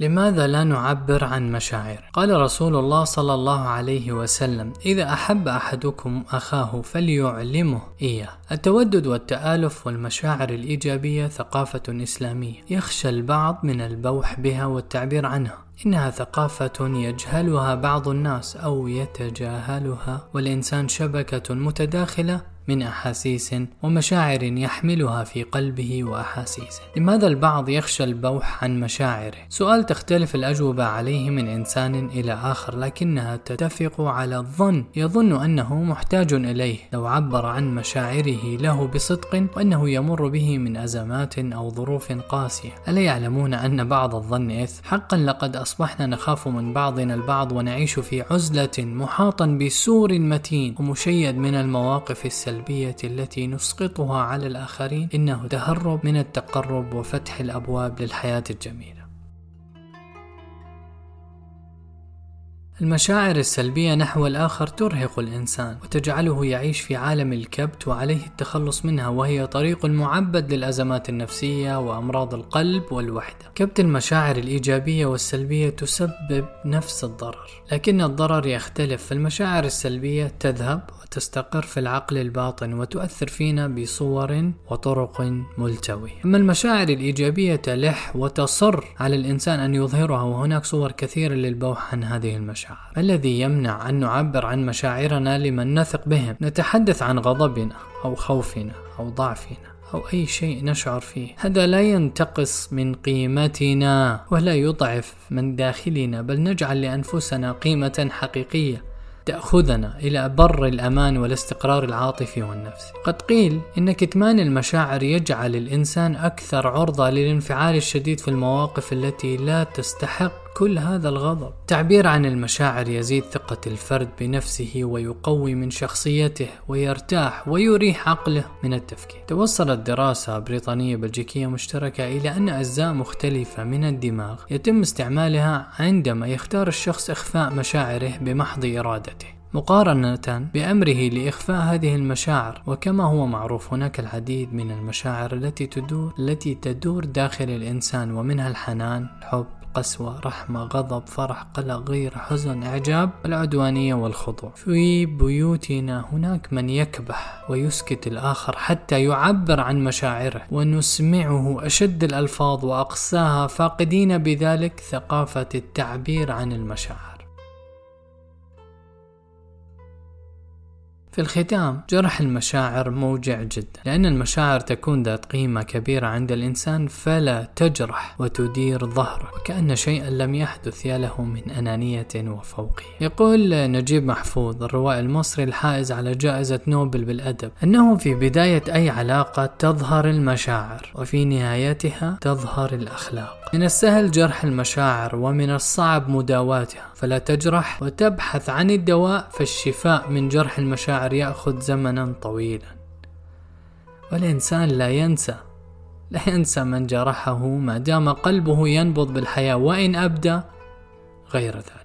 لماذا لا نعبر عن مشاعر؟ قال رسول الله صلى الله عليه وسلم: إذا أحب أحدكم أخاه فليعلمه إياه. التودد والتآلف والمشاعر الإيجابية ثقافة إسلامية، يخشى البعض من البوح بها والتعبير عنها. إنها ثقافة يجهلها بعض الناس أو يتجاهلها، والإنسان شبكة متداخلة من أحاسيس ومشاعر يحملها في قلبه وأحاسيسه لماذا البعض يخشى البوح عن مشاعره؟ سؤال تختلف الأجوبة عليه من إنسان إلى آخر لكنها تتفق على الظن يظن أنه محتاج إليه لو عبر عن مشاعره له بصدق وأنه يمر به من أزمات أو ظروف قاسية ألا يعلمون أن بعض الظن إثم؟ حقا لقد أصبحنا نخاف من بعضنا البعض ونعيش في عزلة محاطا بسور متين ومشيد من المواقف السلبية السلبية التي نسقطها على الآخرين إنه تهرب من التقرب وفتح الأبواب للحياة الجميلة. المشاعر السلبية نحو الآخر ترهق الإنسان وتجعله يعيش في عالم الكبت وعليه التخلص منها وهي طريق معبد للأزمات النفسية وأمراض القلب والوحدة. كبت المشاعر الإيجابية والسلبية تسبب نفس الضرر، لكن الضرر يختلف فالمشاعر السلبية تذهب وتستقر في العقل الباطن وتؤثر فينا بصور وطرق ملتوية. أما المشاعر الإيجابية تلح وتصر على الإنسان أن يظهرها وهناك صور كثيرة للبوح عن هذه المشاعر. المشاعر ما الذي يمنع أن نعبر عن مشاعرنا لمن نثق بهم نتحدث عن غضبنا أو خوفنا أو ضعفنا أو أي شيء نشعر فيه هذا لا ينتقص من قيمتنا ولا يضعف من داخلنا بل نجعل لأنفسنا قيمة حقيقية تأخذنا إلى بر الأمان والاستقرار العاطفي والنفسي. قد قيل إن كتمان المشاعر يجعل الإنسان أكثر عرضة للانفعال الشديد في المواقف التي لا تستحق كل هذا الغضب. تعبير عن المشاعر يزيد ثقة الفرد بنفسه ويقوي من شخصيته ويرتاح ويريح عقله من التفكير. توصلت دراسة بريطانية بلجيكية مشتركة إلى أن أجزاء مختلفة من الدماغ يتم استعمالها عندما يختار الشخص إخفاء مشاعره بمحض إرادته مقارنة بأمره لإخفاء هذه المشاعر. وكما هو معروف هناك العديد من المشاعر التي تدور التي تدور داخل الإنسان ومنها الحنان، الحب، قسوة رحمة غضب فرح قلق غيرة حزن إعجاب العدوانية والخضوع. في بيوتنا هناك من يكبح ويسكت الآخر حتى يعبر عن مشاعره ونسمعه أشد الألفاظ وأقساها فاقدين بذلك ثقافة التعبير عن المشاعر. في الختام جرح المشاعر موجع جدا. لأن المشاعر تكون ذات قيمة كبيرة عند الإنسان فلا تجرح وتدير ظهره. وكأن شيئا لم يحدث يا له من أنانية وفوقية يقول نجيب محفوظ الروائي المصري الحائز على جائزة نوبل بالأدب أنه في بداية أي علاقة تظهر المشاعر وفي نهايتها تظهر الأخلاق. من السهل جرح المشاعر ومن الصعب مداواتها. فلا تجرح وتبحث عن الدواء فالشفاء من جرح المشاعر يأخذ زمنا طويلا. والإنسان لا ينسى لا ينسى من جرحه ما دام قلبه ينبض بالحياة وإن أبدى غير ذلك.